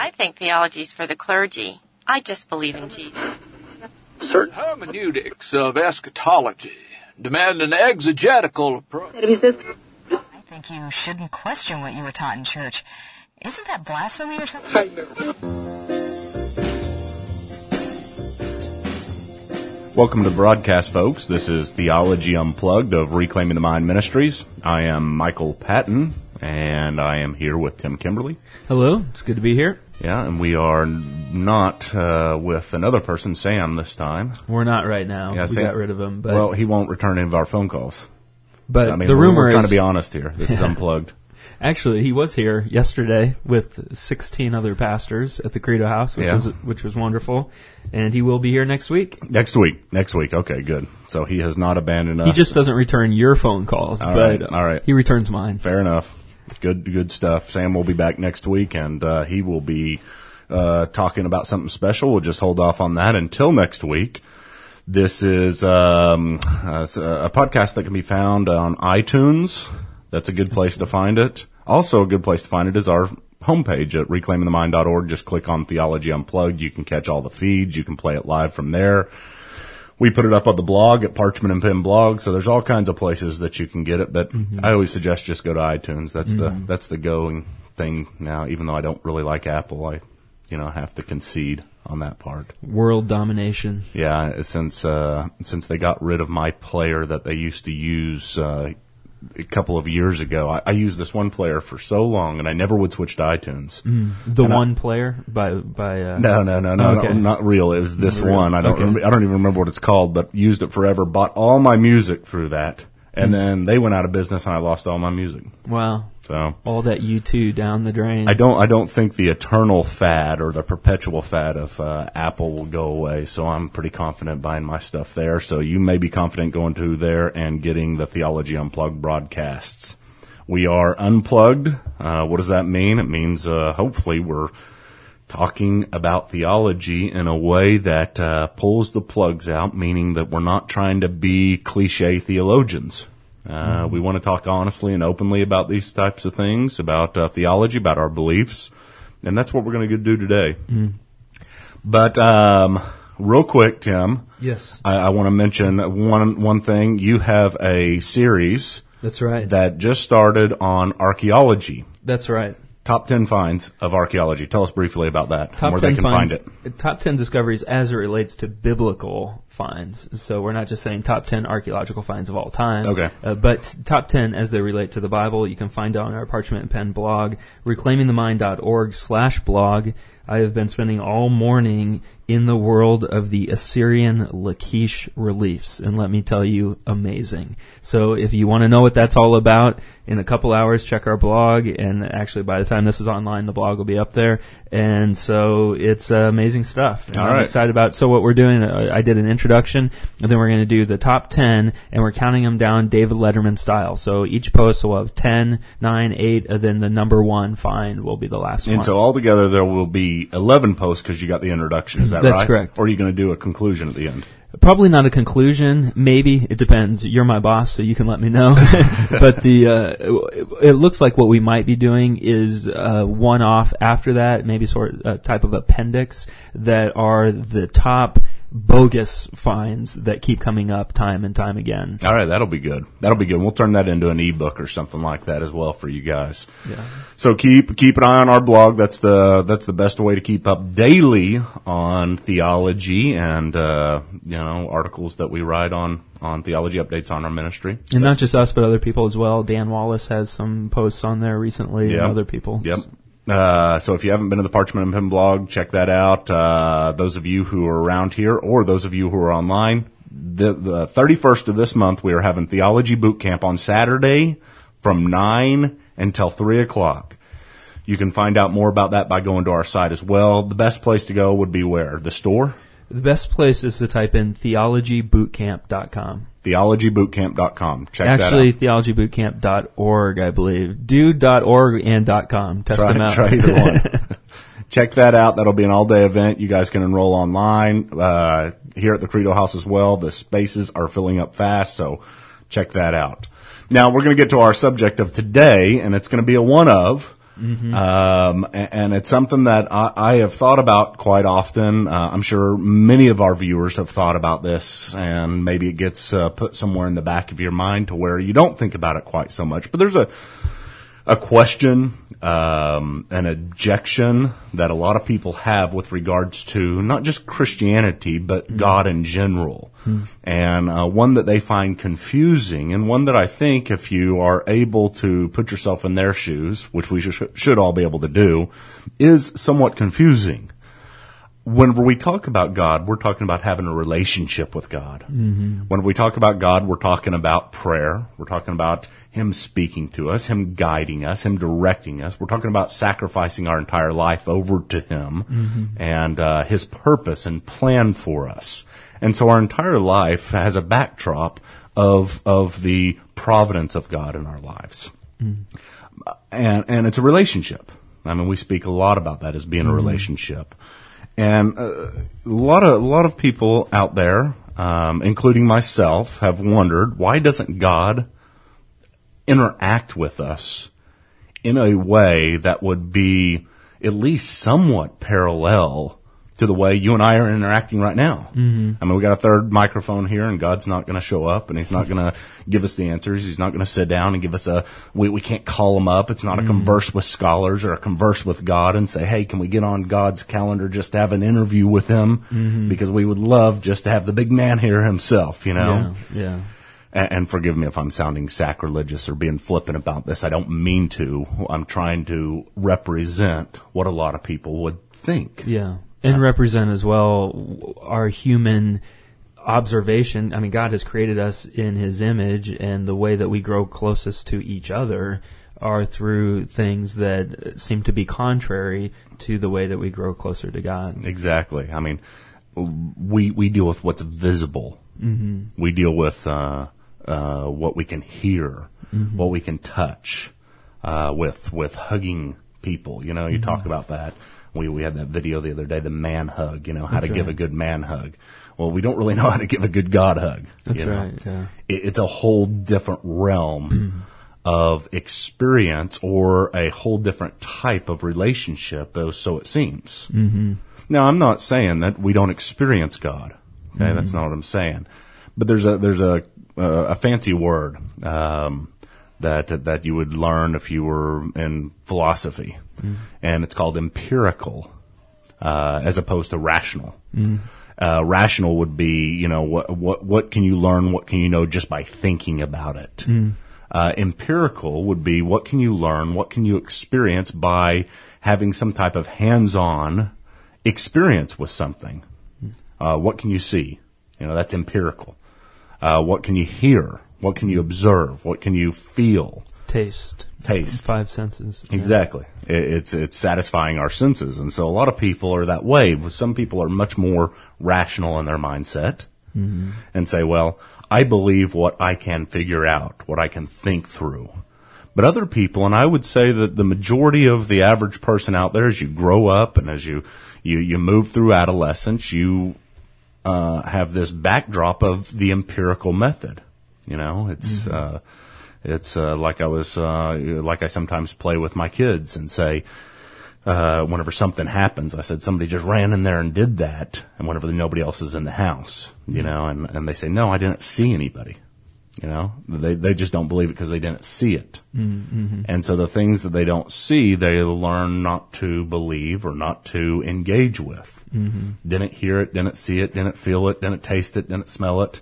I think theology's for the clergy. I just believe in Jesus. Certain hermeneutics of eschatology demand an exegetical approach. I think you shouldn't question what you were taught in church. Isn't that blasphemy or something? Welcome to the broadcast, folks. This is Theology Unplugged of Reclaiming the Mind Ministries. I am Michael Patton, and I am here with Tim Kimberly. Hello, it's good to be here. Yeah, and we are not uh, with another person, Sam, this time. We're not right now. Yeah, we Sam- got rid of him. But, Well, he won't return any of our phone calls. but I mean, the we're, rumor we're trying is to be honest here. This is unplugged. actually he was here yesterday with 16 other pastors at the Credo House, which Yeah. was which was wonderful, and he will be here next week. Next week. Next week. Okay, good. So he has not abandoned us. He just doesn't return your phone calls, All but right, all right. he returns mine. Fair enough. Good, good stuff. Sam will be back next week, and uh, he will be uh, talking about something special. We'll just hold off on that until next week. This is um, uh, a podcast that can be found on iTunes. That's a good place to find it. Also, a good place to find it is our homepage at reclaimingthemind.org. Just click on Theology Unplugged. You can catch all the feeds. You can play it live from there. We put it up on the blog at Parchment and Pen blog, so there's all kinds of places that you can get it. But I always suggest just go to iTunes. That's the that's the going thing now. Even though I don't really like Apple, I you know have to concede on that part. World domination. Yeah, since uh, since they got rid of my player that they used to use uh, a couple of years ago, I, I used this one player for so long, and I never would switch to iTunes. The And I- one player by by uh, No, no, no, no, Okay. no, not real. It was this Not real. one. I don't. Okay. Remember, I don't even remember what it's called, but used it forever. Bought all my music through that, and then they went out of business, and I lost all my music. wow, So all that U two down the drain. I don't. I don't think the eternal fad or the perpetual fad of uh, Apple will go away. So I'm pretty confident buying my stuff there. So you may be confident going to there and getting the Theology Unplugged broadcasts. We are unplugged. Uh, what does that mean? It means uh, hopefully we're talking about theology in a way that uh, pulls the plugs out, meaning that we're not trying to be cliche theologians. Uh, We want to talk honestly and openly about these types of things, about uh, theology, about our beliefs, and that's what we're going to do today. But um, real quick, Tim, yes, I, I want to mention one one thing. You have a series that's right. that just started on archaeology. that's right. Top 10 finds of archaeology. Tell us briefly about that top where 10 they can finds, find it. Top 10 discoveries as it relates to biblical finds. So we're not just saying top 10 archaeological finds of all time. Okay. Uh, but top 10 as they relate to the Bible. You can find on our Parchment and Pen blog, reclaimingthemind.org slash blog. I have been spending all morning in the world of the Assyrian Lachish reliefs. And let me tell you, amazing. So if you want to know what that's all about, in a couple hours, check our blog. And actually, by the time this is online, the blog will be up there. And so it's uh, amazing stuff. And All I'm right. excited about. So what we're doing, uh, I did an introduction, and then we're going to do the top ten, and we're counting them down David Letterman style. So each post will have 10, 9, 8, and then the number one find will be the last And one. so altogether there will be 11 posts because you got the introduction. Is that That's right? correct. Or are you going to do a conclusion at the end? Probably not a conclusion. Maybe it depends. You're my boss, so you can let me know. but the uh, it, it looks like what we might be doing is uh, one off after that, maybe sort of a type of appendix that are the top bogus finds that keep coming up time and time again. All right, that'll be good. That'll be good. We'll turn that into an ebook or something like that as well for you guys. Yeah. So keep keep an eye on our blog. That's the that's the best way to keep up daily on theology and uh, you know articles that we write on on theology updates on our ministry. And not just us, but other people as well. Dan Wallace has some posts on there recently, Yeah. and other people. Yep. Uh, so if you haven't been to the Parchment and Pen blog, check that out. Uh, those of you who are around here or those of you who are online, the, the 31st of this month, we are having Theology Boot Camp on Saturday from 9 until 3 o'clock. You can find out more about that by going to our site as well. The best place to go would be where? The store? The best place is to type in theologybootcamp.com. theologybootcamp.com. Check Actually, that out. theologybootcamp.org, I believe. Do.org and .com. Test them out. try either one. Check that out. That'll be an all day event. You guys can enroll online uh, here at the Credo House as well. The spaces are filling up fast, so check that out. Now we're going to get to our subject of today, and it's going to be a one of. Um, a- and, it's something that I, I have thought about quite often. Uh, I'm sure many of our viewers have thought about this, and maybe it gets uh, put somewhere in the back of your mind to where you don't think about it quite so much. But there's a a question, um, an objection that a lot of people have with regards to not just Christianity, but God in general. And uh, one that they find confusing, and one that I think if you are able to put yourself in their shoes, which we sh- should all be able to do, is somewhat confusing whenever we talk about God, we're talking about having a relationship with God. Mm-hmm. Whenever we talk about God, we're talking about prayer. We're talking about Him speaking to us, Him guiding us, Him directing us. We're talking about sacrificing our entire life over to Him mm-hmm. and uh, His purpose and plan for us. And so our entire life has a backdrop of of the providence of God in our lives, mm-hmm. and and it's a relationship. I mean, we speak a lot about that as being a relationship. And uh, a lot of a lot of people out there, um, including myself, have wondered why doesn't God interact with us in a way that would be at least somewhat parallel to the way you and I are interacting right now. Mm-hmm. I mean, we got a third microphone here, and God's not going to show up, and He's not going to give us the answers. He's not going to sit down and give us a. We we can't call Him up. It's not mm-hmm. a converse with scholars or a converse with God and say, "Hey, can we get on God's calendar just to have an interview with Him?" Mm-hmm. Because we would love just to have the big man here Himself. You know. Yeah. yeah. And, and forgive me if I'm sounding sacrilegious or being flippant about this. I don't mean to. I'm trying to represent what a lot of people would think. Yeah and represent as well our human observation. I mean, God has created us in His image, and the way that we grow closest to each other are through things that seem to be contrary to the way that we grow closer to God. Exactly. I mean, we we deal with what's visible. Mm-hmm. We deal with uh, uh, what we can hear, mm-hmm. what we can touch, uh, with with hugging people. You know, you mm-hmm. talk about that. We we had that video the other day, the man hug. You know how That's to right. give a good man hug. Well, we don't really know how to give a good God hug. That's you know? right. Yeah. It, it's a whole different realm of experience or a whole different type of relationship, so it seems. Mm-hmm. Now, I'm not saying that we don't experience God. Okay, mm-hmm. that's not what I'm saying. But there's a there's a a fancy word um, that that you would learn if you were in philosophy, mm. and it's called empirical, uh, as opposed to rational. Mm. Uh, rational would be, you know, what what what can you learn? What can you know just by thinking about it? Mm. Uh, empirical would be what can you learn? What can you experience by having some type of hands-on experience with something? Uh, what can you see? You know, that's empirical. Uh, what can you hear? What can you observe? What can you feel? Taste. Taste. Five senses. Exactly. Yeah. It's it's satisfying our senses, and so a lot of people are that way. Some people are much more rational in their mindset, mm-hmm. and say, "Well, I believe what I can figure out, what I can think through." But other people, and I would say that the majority of the average person out there, as you grow up and as you you you move through adolescence, you uh, have this backdrop of the empirical method. You know, it's mm-hmm. uh, it's uh, like I was uh, like I sometimes play with my kids and say. Uh, whenever something happens, I said somebody just ran in there and did that, and whenever nobody else is in the house, you know, and, and they say, no, I didn't see anybody. You know, they they just don't believe it because they didn't see it. Mm-hmm. And so the things that they don't see, they learn not to believe or not to engage with. Mm-hmm. Didn't hear it, didn't see it, didn't feel it, didn't taste it, didn't smell it.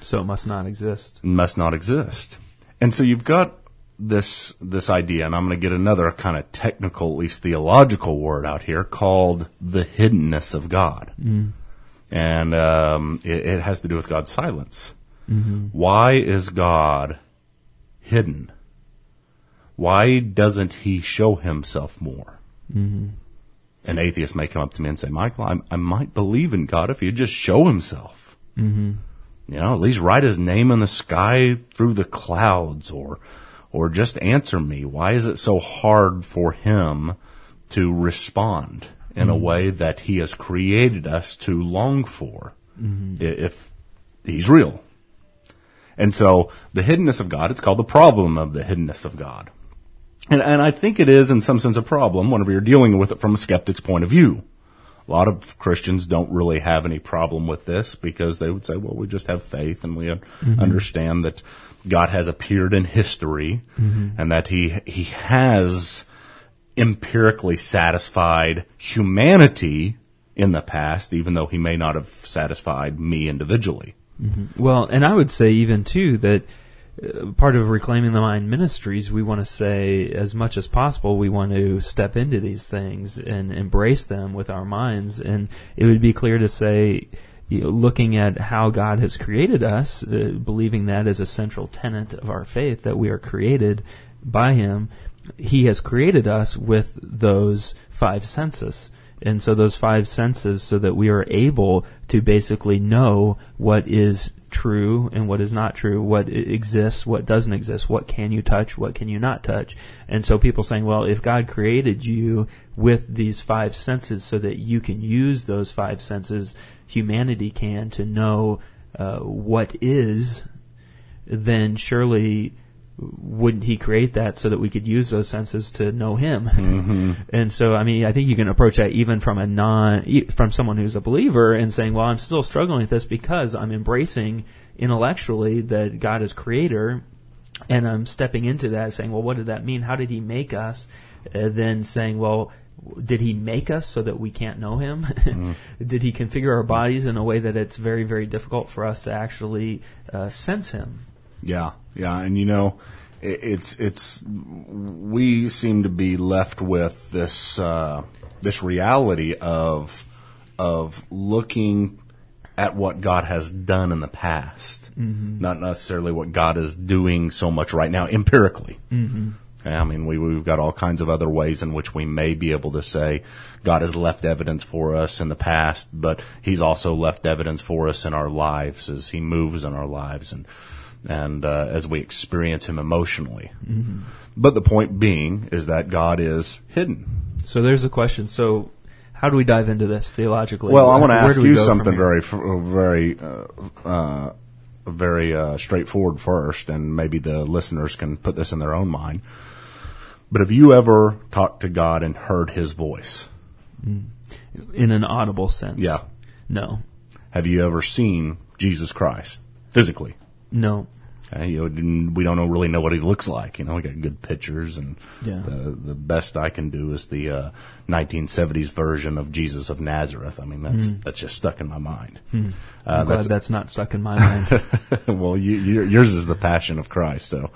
So it must not exist. Must not exist. And so you've got this this idea, and I'm going to get another kind of technical, at least theological word out here called the hiddenness of God, mm. and um, it, it, has to do with God's silence. Mm-hmm. Why is God hidden? Why doesn't He show Himself more? Mm-hmm. An atheist may come up to me and say, "Michael, I, I might believe in God if He'd just show Himself." Mm-hmm you know, at least write his name in the sky through the clouds or, or just answer me. Why is it so hard for him to respond in mm-hmm. a way that he has created us to long for mm-hmm. if he's real? And so the hiddenness of God, it's called the problem of the hiddenness of God. And, and I think it is, in some sense, a problem whenever you're dealing with it from a skeptic's point of view. A lot of Christians don't really have any problem with this because they would say, well, we just have faith and we mm-hmm. understand that God has appeared in history mm-hmm. and that he, he has empirically satisfied humanity in the past, even though he may not have satisfied me individually. Mm-hmm. Well, and I would say even too that uh, part of reclaiming the mind ministries, we want to say as much as possible, we want to step into these things and embrace them with our minds. And it would be clear to say, you know, looking at how God has created us, uh, believing that as a central tenet of our faith, that we are created by Him. He has created us with those five senses. And so those five senses so that we are able to basically know what is true and what is not true, what exists, what doesn't exist, what can you touch, what can you not touch. And so people saying, well, if God created you with these five senses so that you can use those five senses, humanity can to know uh, what is, then surely wouldn't he create that so that we could use those senses to know him? Mm-hmm. and so, I mean, I think you can approach that even from a non, from someone who's a believer and saying, well, I'm still struggling with this because I'm embracing intellectually that God is creator and I'm stepping into that saying, well, what did that mean? How did he make us? Uh, then saying, well, did he make us so that we can't know him? mm. did he configure our bodies in a way that it's very, very difficult for us to actually uh, sense him? Yeah, yeah, and you know, it, it's it's we seem to be left with this uh, this reality of of looking at what God has done in the past, mm-hmm. not necessarily what God is doing so much right now empirically. Mm-hmm. I mean, we, we've got all kinds of other ways in which we may be able to say God has left evidence for us in the past, but He's also left evidence for us in our lives as He moves in our lives. And and uh, as we experience Him emotionally. Mm-hmm. But the point being is that God is hidden. So there's a question. So how do we dive into this theologically? Well, I want to ask you something very, very, uh, uh, very uh, straightforward first, and maybe the listeners can put this in their own mind. But have you ever talked to God and heard His voice? Mm. In an audible sense? Yeah. No. Have you ever seen Jesus Christ physically? No. Uh, you know, we don't know, really know what he looks like. You know, we got good pictures, and yeah. the the best I can do is the uh, 1970s version of Jesus of Nazareth. I mean, that's mm. that's just stuck in my mind. Mm. Uh, I'm glad that's, that's, not stuck in my mind. well, you, yours is the Passion of Christ, so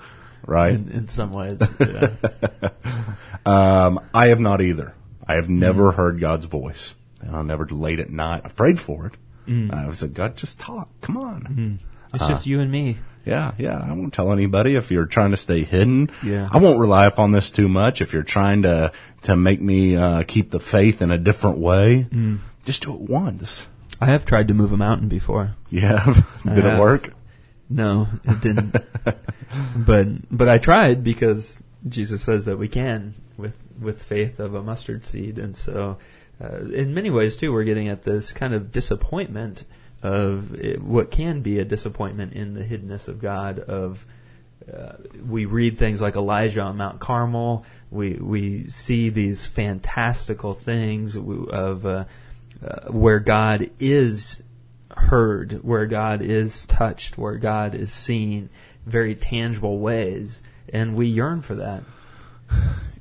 right in, in some ways. Yeah. um, I have not either. I have never mm. heard God's voice, and I've never late at night. I've prayed for it. Mm. I've said, God, just talk. Come on. Mm. It's uh, just you and me. Yeah, yeah. I won't tell anybody if you're trying to stay hidden. Yeah. I won't rely upon this too much. If you're trying to to make me uh, keep the faith in a different way, mm. just do it once. I have tried to move a mountain before. Yeah, did it work? No, it didn't. but but I tried because Jesus says that we can with with faith of a mustard seed, and so uh, in many ways too, we're getting at this kind of disappointment of it, what can be a disappointment in the hiddenness of God. Of uh, we read things like Elijah on Mount Carmel. We we see these fantastical things of uh, uh, where God is heard, where God is touched, where God is seen, very tangible ways, and we yearn for that.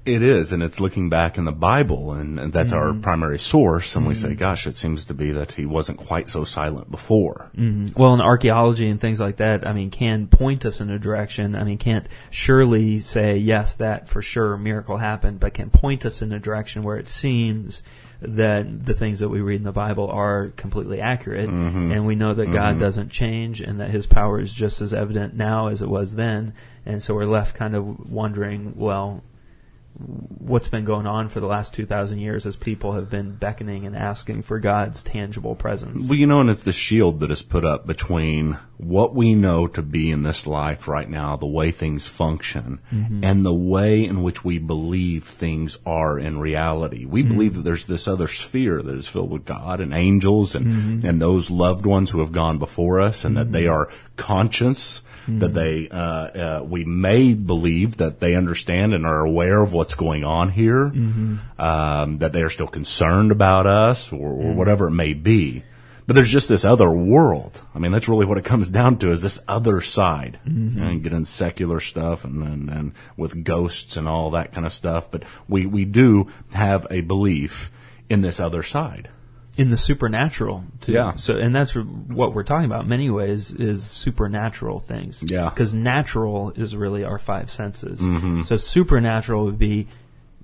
It is, and it's looking back in the Bible, and, and that's mm-hmm. our primary source. And mm-hmm. we say, mm-hmm. gosh, it seems to be that he wasn't quite so silent before. Mm-hmm. Well, in archaeology and things like that, I mean, can point us in a direction. I mean, can't surely say, yes, that for sure miracle happened, but can point us in a direction where it seems that the things that we read in the Bible are completely accurate, mm-hmm. and we know that God mm-hmm. doesn't change, and that His power is just as evident now as it was then. And so we're left kind of wondering, well, what's been going on for the last 2,000 years as people have been beckoning and asking for God's tangible presence. Well, you know, and it's the shield that is put up between what we know to be in this life right now, the way things function, mm-hmm. and the way in which we believe things are in reality. We mm-hmm. believe that there's this other sphere that is filled with God and angels and, mm-hmm. and those loved ones who have gone before us and that they mm-hmm. are conscience, that they uh, uh, we may believe that they understand and are aware of what's going on here, um, that they are still concerned about us or, or whatever it may be. But there's just this other world. I mean, that's really what it comes down to is this other side. And get in secular stuff and, and, and with ghosts and all that kind of stuff. But we, we do have a belief in this other side. In the supernatural too. Yeah. So, and that's what we're talking about. In many ways, is supernatural things. Yeah. Because natural is really our five senses. Mm-hmm. So supernatural would be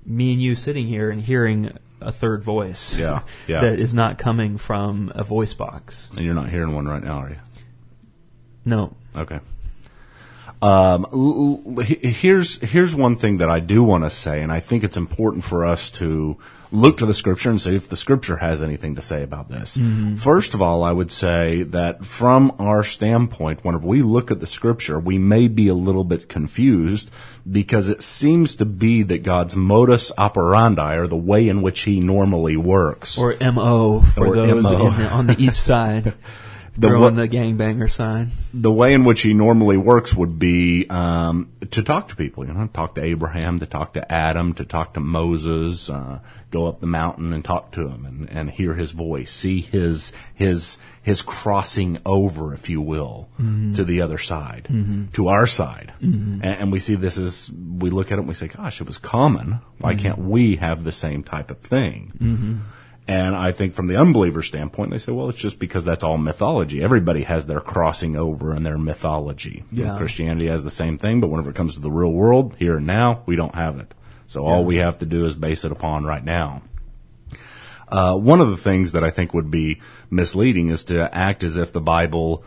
me and you sitting here and hearing a third voice. Yeah, yeah. that is not coming from a voice box. And you're not hearing one right now, are you? No. Okay. Um, l- l- he- here's here's one thing that I do want to say, and I think it's important for us to look to the scripture and see if the scripture has anything to say about this. Mm-hmm. First of all, I would say that from our standpoint, whenever we look at the scripture, we may be a little bit confused because it seems to be that God's modus operandi, or the way in which He normally works, Or MO for Or those MO. The, on the east side. The throwing wa- the gangbanger sign. the way in which he normally works would be um, to talk to people. You know, talk to Abraham, to talk to Adam, to talk to Moses, uh, go up the mountain and talk to him and, and hear his voice, see his his his crossing over, if you will, mm-hmm. to the other side, mm-hmm. to our side. Mm-hmm. And, and we see this as we look at it and we say, "Gosh, it was common. Why can't we have the same type of thing?" And I think from the unbeliever standpoint, they say, well, it's just because that's all mythology. Everybody has their crossing over and their mythology. Yeah. Christianity has the same thing, but whenever it comes to the real world, here and now, we don't have it. So all we have to do is base it upon right now. Uh, one of the things that I think would be misleading is to act as if the Bible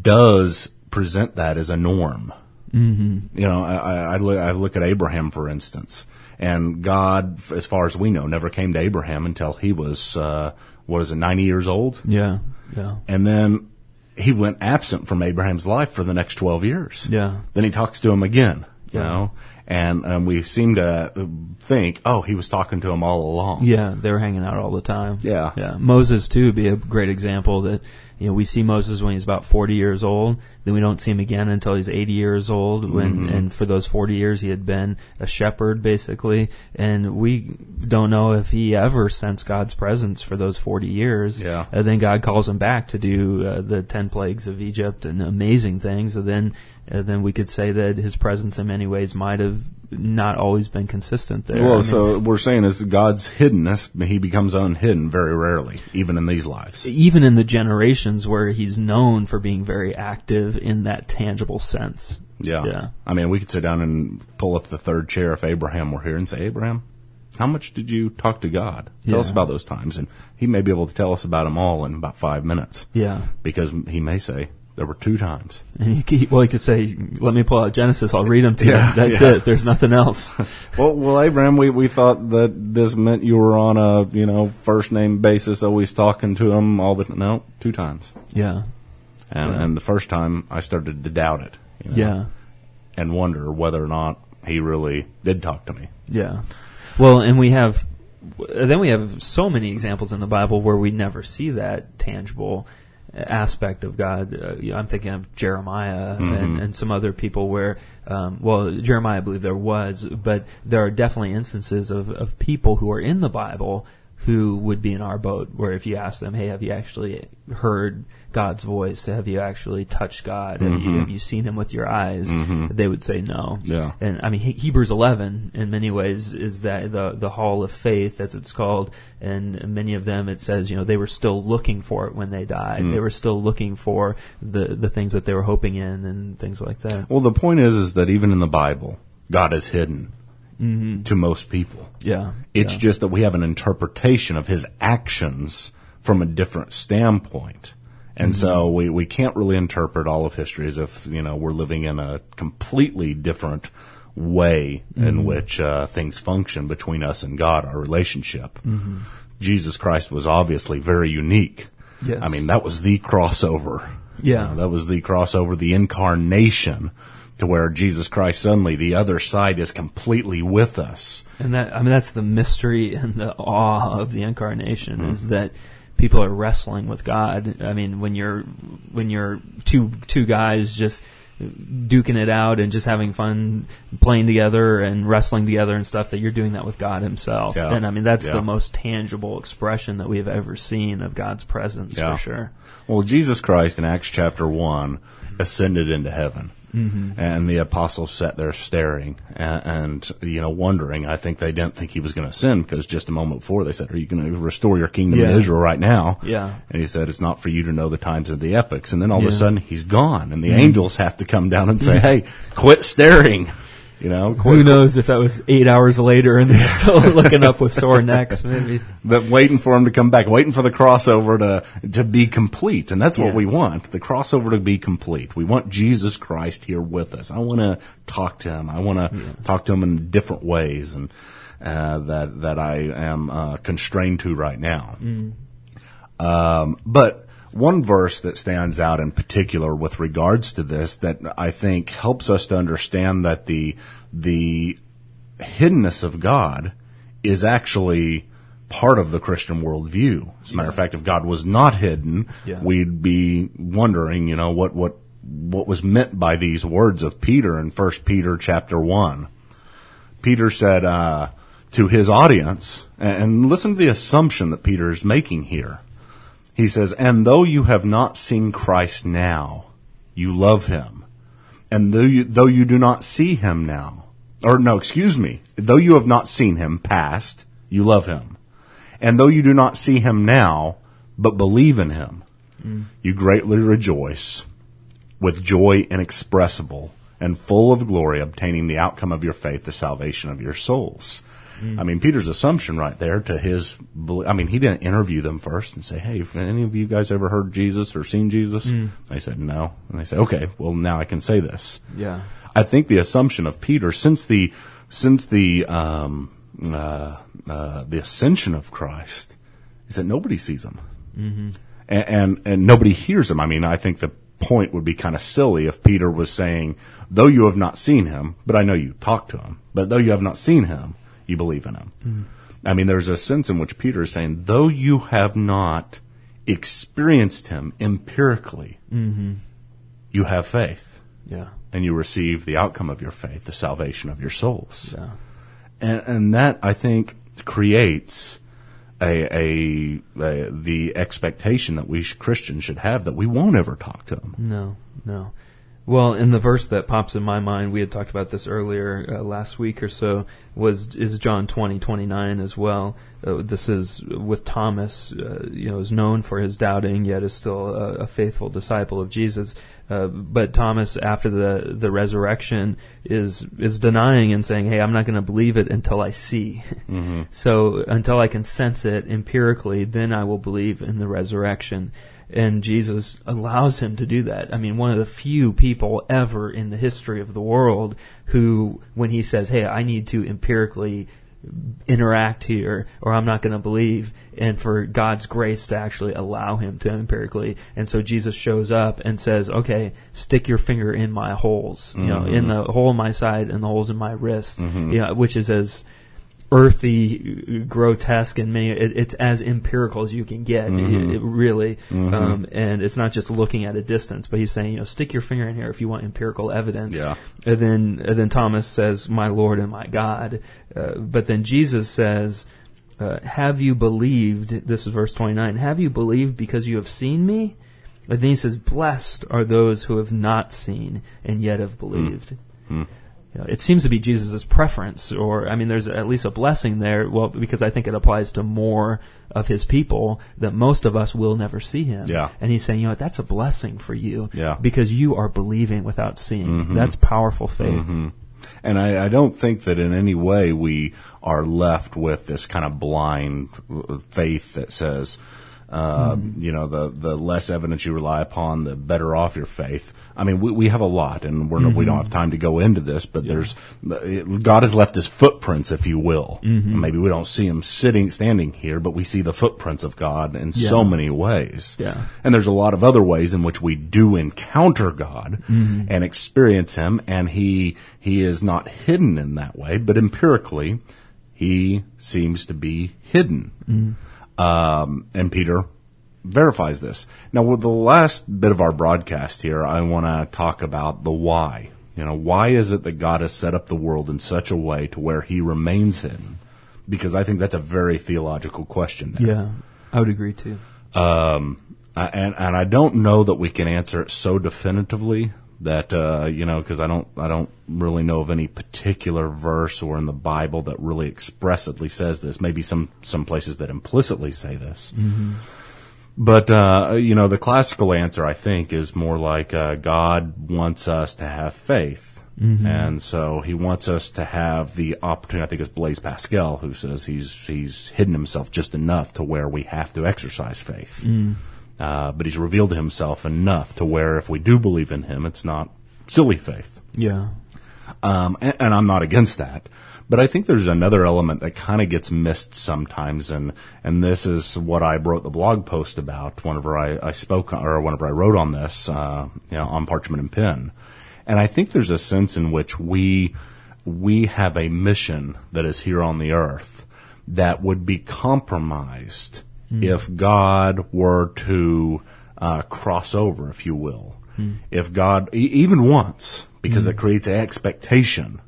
does present that as a norm. Mm-hmm. You know, I, I, I look at Abraham, for instance, and God, as far as we know, never came to Abraham until he was, uh, what is it, 90 years old? Yeah. Yeah. And then he went absent from Abraham's life for the next 12 years. Yeah. Then he talks to him again, you Yeah. know, and um, we seem to think, oh, he was talking to him all along. Yeah, they were hanging out all the time. Yeah. yeah. Moses too would be a great example. That you know we see Moses when he's about forty years old. Then we don't see him again until he's eighty years old. When Mm-hmm. and for those forty years he had been a shepherd basically, and we don't know if he ever sensed God's presence for those forty years. Yeah. And then God calls him back to do uh, the ten plagues of Egypt and amazing things. And then uh, then we could say that his presence in many ways might have not always been consistent there. I Well, mean- so we're saying is God's hiddenness, he becomes unhidden very rarely, even in these lives. even in the generations where he's known for being very active in that tangible sense. Yeah. Yeah. I mean, we could sit down and pull up the third chair if Abraham were here and say, Abraham, how much did you talk to God? Tell us about those times. And he may be able to tell us about them all in about five minutes. Yeah. Because he may say, there were two times. And he, well, he could say, let me pull out Genesis, I'll read them to Yeah, you. That's yeah. it. There's nothing else. Well, well, Abraham, we, we thought that this meant you were on a, you know, first name basis, always talking to him all the, no, two times. yeah. And, Yeah. and the first time I started to doubt it. you know, Yeah. And wonder whether or not he really did talk to me. Yeah. Well, and we have, then we have so many examples in the Bible where we never see that tangible aspect of God. Uh, I'm thinking of Jeremiah and, and some other people where, um, well, Jeremiah, I believe there was, but there are definitely instances of, of people who are in the Bible who would be in our boat where if you ask them, hey, have you actually heard God's voice? Have you actually touched God? Have, you, mm-hmm. have you seen him with your eyes? Mm-hmm. They would say no. Yeah. And I mean, He- Hebrews 11 in many ways is that the the hall of faith, as it's called, and many of them it says, you know, they were still looking for it when they died. Mm. They were still looking for the the things that they were hoping in and things like that. Well, the point is, is that even in the Bible, God is hidden to most people. Yeah. It's yeah. just that we have an interpretation of his actions from a different standpoint. And so we, we can't really interpret all of history as if, you know, we're living in a completely different way in which uh, things function between us and God, our relationship. Jesus Christ was obviously very unique. Yes. I mean, that was the crossover. Yeah. Uh, that was the crossover, the incarnation to where Jesus Christ suddenly, the other side is completely with us. And that I mean that's the mystery and the awe of the incarnation is mm-hmm. that people are wrestling with God. I mean, when you're when you're two two guys just duking it out and just having fun playing together and wrestling together and stuff that you're doing that with God himself. Yeah. And I mean that's Yeah. the most tangible expression that we have ever seen of God's presence Yeah. for sure. Well, Jesus Christ in Acts chapter 1 ascended into heaven. Mm-hmm. And the apostles sat there staring and, and, you know, wondering. I think they didn't think he was going to sin because just a moment before they said, Are you going to restore your kingdom in Israel right now? Yeah. And he said, It's not for you to know the times of the epochs. And then all of a Mm-hmm. sudden he's gone. And the angels have to come down and say, Hey, quit staring. You know, Who knows if that was eight hours later and they're still looking up with sore necks, maybe. but waiting for him to come back, waiting for the crossover to to be complete, and that's what Yeah. we want: the crossover to be complete. We want Jesus Christ here with us. I want to talk to him. I want to talk to him in different ways, and uh, that that I am uh, constrained to right now. Um, but one verse that stands out in particular with regards to this that I think helps us to understand that the the hiddenness of God is actually part of the Christian worldview. As a matter of fact, if God was not hidden, Yeah. we'd be wondering, you know, what what what was meant by these words of Peter in First Peter chapter one. Peter said uh, to his audience, and listen to the assumption that Peter is making here. He says, "And though you have not seen Christ now, you love him, and though you, though you do not see him now, or no, excuse me, though you have not seen him past, you love him, and though you do not see him now, but believe in him, mm. you greatly rejoice." with joy inexpressible and full of glory, obtaining the outcome of your faith, the salvation of your souls. I mean, Peter's assumption right there to his, I mean, he didn't interview them first and say, hey, have any of you guys ever heard Jesus or seen Jesus? They said no. And they said, okay, well, now I can say this. Yeah. I think the assumption of Peter, since the since the um, uh, uh, the ascension of Christ, is that nobody sees him, mm-hmm. and, and and nobody hears him. I mean, I think the point would be kind of silly if Peter was saying, "Though you have not seen him, but I know you talk to him. But though you have not seen him, you believe in him." I mean, there's a sense in which Peter is saying, "Though you have not experienced him empirically, you have faith." Yeah. and you receive the outcome of your faith, the salvation of your souls. Yeah. And, and that, I think, creates a, a, a the expectation that we Christians should have that we won't ever talk to him. No, no. Well, in the verse that pops in my mind, we had talked about this earlier uh, last week or so, was is John twenty twenty nine as well. Uh, this is with Thomas, uh, you know, is known for his doubting, yet is still a, a faithful disciple of Jesus. Uh, but Thomas, after the the resurrection, is is denying and saying, "Hey, I'm not going to believe it until I see." So until I can sense it empirically, then I will believe in the resurrection. And Jesus allows him to do that. I mean, one of the few people ever in the history of the world who, when he says, "Hey, I need to empirically interact here or I'm not going to believe and for God's grace to actually allow him to empirically. And so Jesus shows up and says okay stick your finger in my holes you know in mm-hmm. the hole in my side and the holes in my wrist mm-hmm. you know which is as earthy grotesque and may, it, it's as empirical as you can get it, it really um, and it's not just looking at a distance but he's saying you know stick your finger in here if you want empirical evidence Yeah. and then, and then Thomas says, "My Lord and my God." Uh, but then Jesus says, uh, "Have you believed?" This is verse twenty-nine. Have you believed because you have seen me? And then he says, "Blessed are those who have not seen and yet have believed." You know, it seems to be Jesus' preference, or I mean, there's at least a blessing there. Well, because I think it applies to more of his people that most of us will never see him. Yeah. and he's saying, you know what, that's a blessing for you. Yeah. Mm-hmm. because you are believing without seeing. That's powerful faith. And I, I don't think that in any way we are left with this kind of blind faith that says, uh, you know, the, the less evidence you rely upon, the better off your faith. I mean, we, we have a lot, and we're, we don't mm-hmm. have time to go into this, but there's it, God has left His footprints, if you will. Mm-hmm. Maybe we don't see Him sitting, standing here, but we see the footprints of God in so many ways. Yeah. And there's a lot of other ways in which we do encounter God mm-hmm. and experience Him, and He He is not hidden in that way, but empirically, He seems to be hidden. Mm. Um, and Peter verifies this. Now, with the last bit of our broadcast here, I want to talk about the why. You know, why is it that God has set up the world in such a way to where He remains hidden? Because I think that's a very theological question. There. Yeah, I would agree too. Um, I- and and I don't know that we can answer it so definitively that uh, you know because I don't I don't really know of any particular verse or in the Bible that really expressly says this. Maybe some some places that implicitly say this. But uh, you know, the classical answer I think is more like uh, God wants us to have faith, and so He wants us to have the opportunity. I think it's Blaise Pascal who says he's he's hidden himself just enough to where we have to exercise faith, uh, but He's revealed Himself enough to where if we do believe in Him, it's not silly faith. Yeah. Um, and, and I'm not against that. But I think there's another element that kind of gets missed sometimes, and and this is what I wrote the blog post about whenever I, I spoke or whenever I wrote on this, uh, you know, on parchment and pen. And I think there's a sense in which we we have a mission that is here on the earth that would be compromised Hmm. if God were to uh, cross over, if you will. Hmm. If God, e- even once, because hmm. it creates expectation,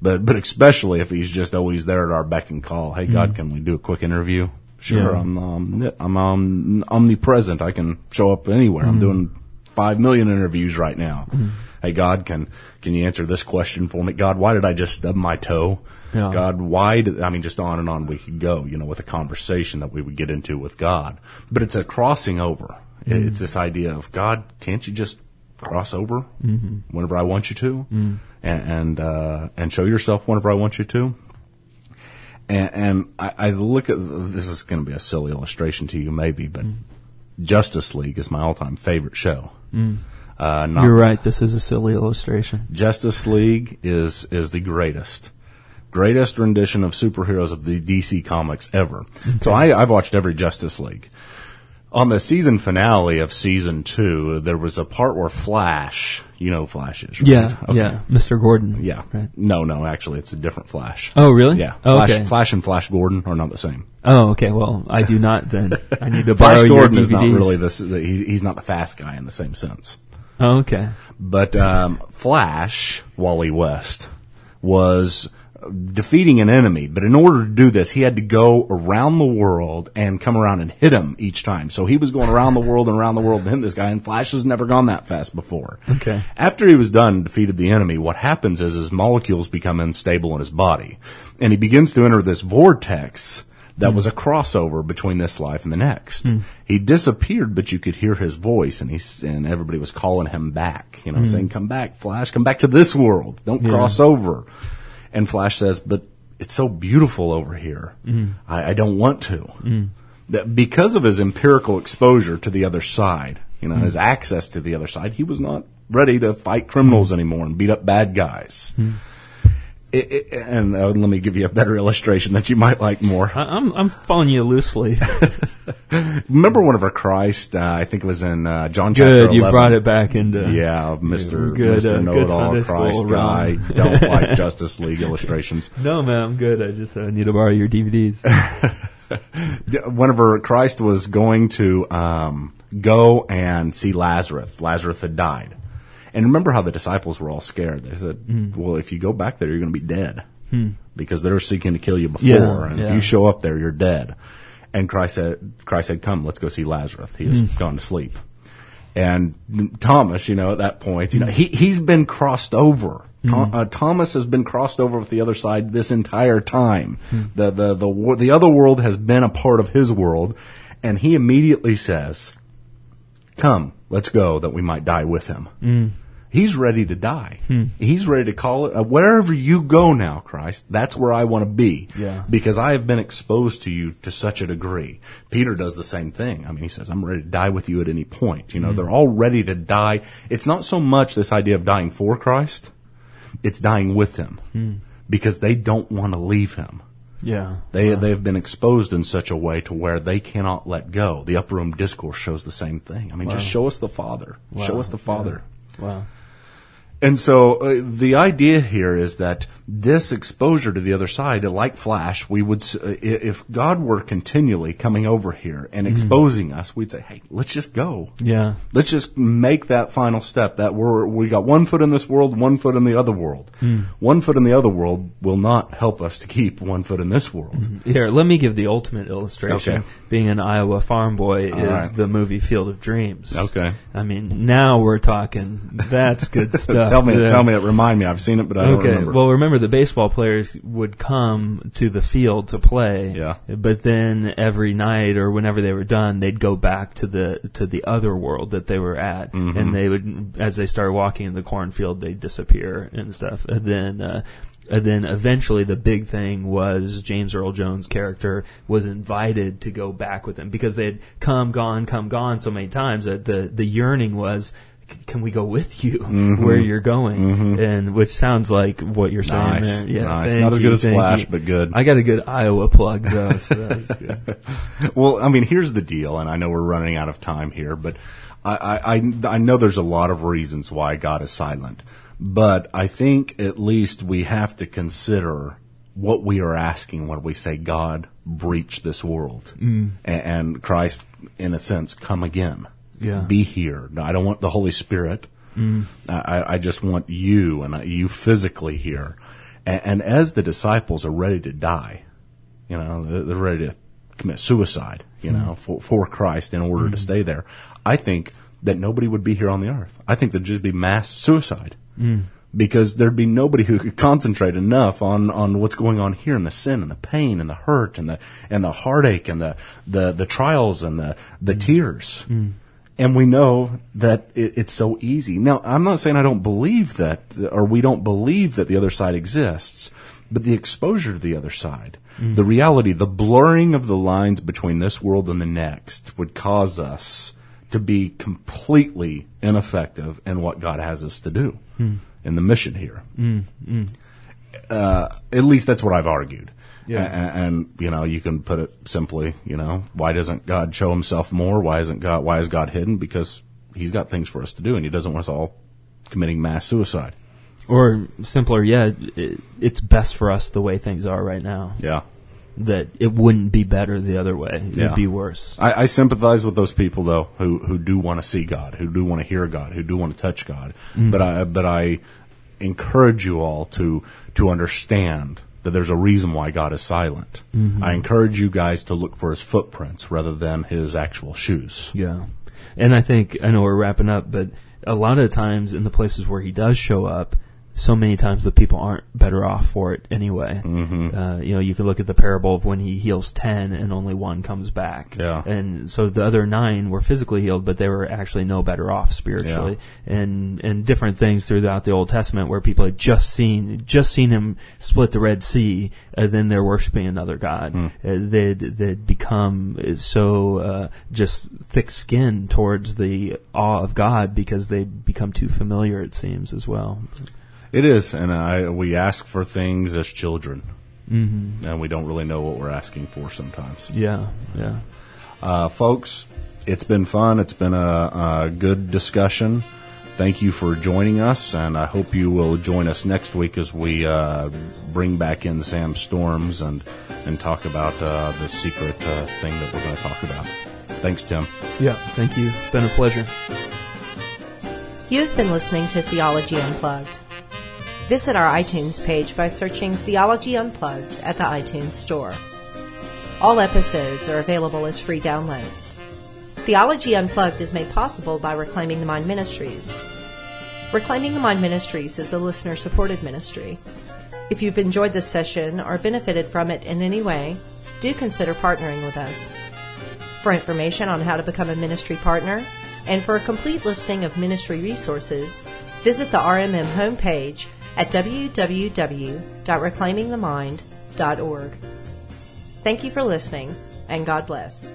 but but especially if He's just always there at our beck and call. Hey, God, can we do a quick interview? Sure, Yeah. I'm um, I'm um, omnipresent. I can show up anywhere. I'm doing five million interviews right now. Hey, God, can can you answer this question for me? God, why did I just stub my toe? Yeah. God, why did I mean just on and on we could go, you know, with a conversation that we would get into with God. But it's a crossing over. It- It's this idea of God, can't you just cross over mm-hmm. whenever I want you to, mm. and and, uh, and show yourself whenever I want you to. And, and I, I look at this is going to be a silly illustration to you, maybe, but mm. Justice League is my all-time favorite show. Mm. Uh, not, You're right. This is a silly illustration. Justice League is is the greatest, greatest rendition of superheroes of the DC comics ever. So I, I've watched every Justice League. On the season finale of season two, there was a part where Flash, you know, who Flash is, right? Yeah. Okay. Yeah. Mr. Gordon. yeah. Right. No, no, actually, it's a different Flash. Oh, really? Yeah, Oh, Flash, okay. Flash and Flash Gordon are not the same. Oh, okay. Well, I do not then. I need to borrow Flash your Gordon DVDs. is not really this. He's, he's not the fast guy in the same sense. Oh, okay. But um, Flash, Wally West, was defeating an enemy. But in order to do this, he had to go around the world and come around and hit him each time. So he was going around the world and around the world to hit this guy. And Flash has never gone that fast before. Okay. After he was done and defeated the enemy, what happens is his molecules become unstable in his body, and he begins to enter this vortex. That was a crossover between this life and the next. Hmm. He disappeared, but you could hear his voice, and he's and everybody was calling him back. You know, hmm. saying, "Come back, Flash! Come back to this world! Don't cross over." And Flash says, "But it's so beautiful over here. Hmm. I, I don't want to." That because of his empirical exposure to the other side, you know, his access to the other side, he was not ready to fight criminals anymore and beat up bad guys. It, it, and uh, let me give you a better illustration that you might like more. I, I'm I'm following you loosely. Remember one of our Christ? Uh, I think it was in uh, John chapter Good. You brought it back into. Yeah, Mister Good, Mister uh, good Know-it-all school Christ guy. Don't like Justice League illustrations. No, man, I'm good. I just uh, need to borrow your DVDs. whenever Christ was going to um, go and see Lazarus, Lazarus had died. And remember how the disciples were all scared. They said, Hmm. "Well, if you go back there, you're going to be dead because they're seeking to kill you before, Yeah, and if you show up there, you're dead." And Christ said, "Christ said, come, let's go see Lazarus. He has Hmm. gone to sleep." And Thomas, you know, at that point, you know, he he's been crossed over. Tho- Uh, Thomas has been crossed over with the other side this entire time. The, the the wor- the other world has been a part of his world, and he immediately says, "Come, let's go, that we might die with him." He's ready to die. Hmm. He's ready to call it uh, wherever you go now, Christ. That's where I want to be. Yeah. Because I have been exposed to you to such a degree. Peter does the same thing. I mean, he says, "I'm ready to die with you at any point." You know, hmm. they're all ready to die. It's not so much this idea of dying for Christ; it's dying with him hmm. because they don't want to leave him. yeah. They they've been exposed in such a way to where they cannot let go. The upper room discourse shows the same thing. I mean, just show us the Father. Show us the Father. Wow. And so uh, the idea here is that this exposure to the other side, like Flash, we would, uh, if God were continually coming over here and hmm. exposing us, we'd say, "Hey, let's just go. Yeah. Let's just make that final step. That we're we got one foot in this world, one foot in the other world. Hmm. One foot in the other world will not help us to keep one foot in this world. Hmm. Here, let me give the ultimate illustration. Okay. Being an Iowa farm boy All is right. the movie Field of Dreams. Okay. I mean, now we're talking. That's good stuff. tell me, Yeah. tell me. It remind me. I've seen it, but I don't Okay. remember. Well, remember the baseball players would come to the field to play. Yeah. But then every night or whenever they were done, they'd go back to the to the other world that they were at, Mm-hmm. and they would, as they started walking in the cornfield, they'd disappear and stuff. And then. Uh, and then eventually the big thing was James Earl Jones' character was invited to go back with him because they had come, gone, come, gone so many times that the, the yearning was, "C- can we go with you Mm-hmm. where you're going? And which sounds like what you're saying Nice. there. Yeah, Nice. Not as good as Flash, you. but good. I got a good Iowa plug though, so. Well, I mean, here's the deal, and I know we're running out of time here, but I, I, I, I know there's a lot of reasons why God is silent. But I think at least we have to consider what we are asking when we say, God, breach this world. Mm. And, and Christ, in a sense, come again. Yeah. Be here. No, I don't want the Holy Spirit. Mm. I, I just want you and you physically here. And, and as the disciples are ready to die, you know, they're ready to commit suicide, you know, mm. for, for Christ in order to mm. stay there. I think that nobody would be here on the earth. I think there'd just be mass suicide. Because there'd be nobody who could concentrate enough on, on what's going on here and the sin and the pain and the hurt and the and the heartache and the the, the trials and the the tears. And we know that it, it's so easy. Now, I'm not saying I don't believe that, or we don't believe that the other side exists, but the exposure to the other side, mm. the reality, the blurring of the lines between this world and the next would cause us to be completely ineffective in what God has us to do hmm. in the mission here. Mm, mm. Uh, at least that's what I've argued. Yeah. A- and, you know, you can put it simply, you know, why doesn't God show himself more? Why isn't God, why is God hidden? Because he's got things for us to do and he doesn't want us all committing mass suicide. Or simpler yet, it, it's best for us the way things are right now. Yeah. That it wouldn't be better the other way. It'd Yeah. be worse. I, I sympathize with those people though who who do want to see God, who do want to hear God, who do want to touch God. Mm-hmm. But I but I encourage you all to to understand that there's a reason why God is silent. Mm-hmm. I encourage you guys to look for his footprints rather than his actual shoes. Yeah. And I think, I know we're wrapping up, but a lot of times in the places where he does show up, so many times the people aren't better off for it anyway. Mm-hmm. Uh, you know, you can look at the parable of when he heals ten and only one comes back. Yeah. And so the other nine were physically healed, but they were actually no better off spiritually. And and different things throughout the Old Testament where people had just seen just seen him split the Red Sea, and then they're worshiping another god. Uh, they'd they'd become so uh, just thick-skinned towards the awe of God because they become too familiar. It seems as well. It is, and I we ask for things as children, mm-hmm. and we don't really know what we're asking for sometimes. Yeah, yeah. Uh, folks, it's been fun. It's been a, a good discussion. Thank you for joining us, and I hope you will join us next week as we uh, bring back in Sam Storms and and talk about uh, the secret uh, thing that we're going to talk about. Thanks, Tim. Yeah, thank you. It's been a pleasure. You've been listening to Theology Unplugged. Visit our iTunes page by searching Theology Unplugged at the iTunes Store. All episodes are available as free downloads. Theology Unplugged is made possible by Reclaiming the Mind Ministries. Reclaiming the Mind Ministries is a listener supported ministry. If you've enjoyed this session or benefited from it in any way, do consider partnering with us. For information on how to become a ministry partner and for a complete listing of ministry resources, visit the RMM homepage at www.reclaimingthemind.org. Thank you for listening, and God bless.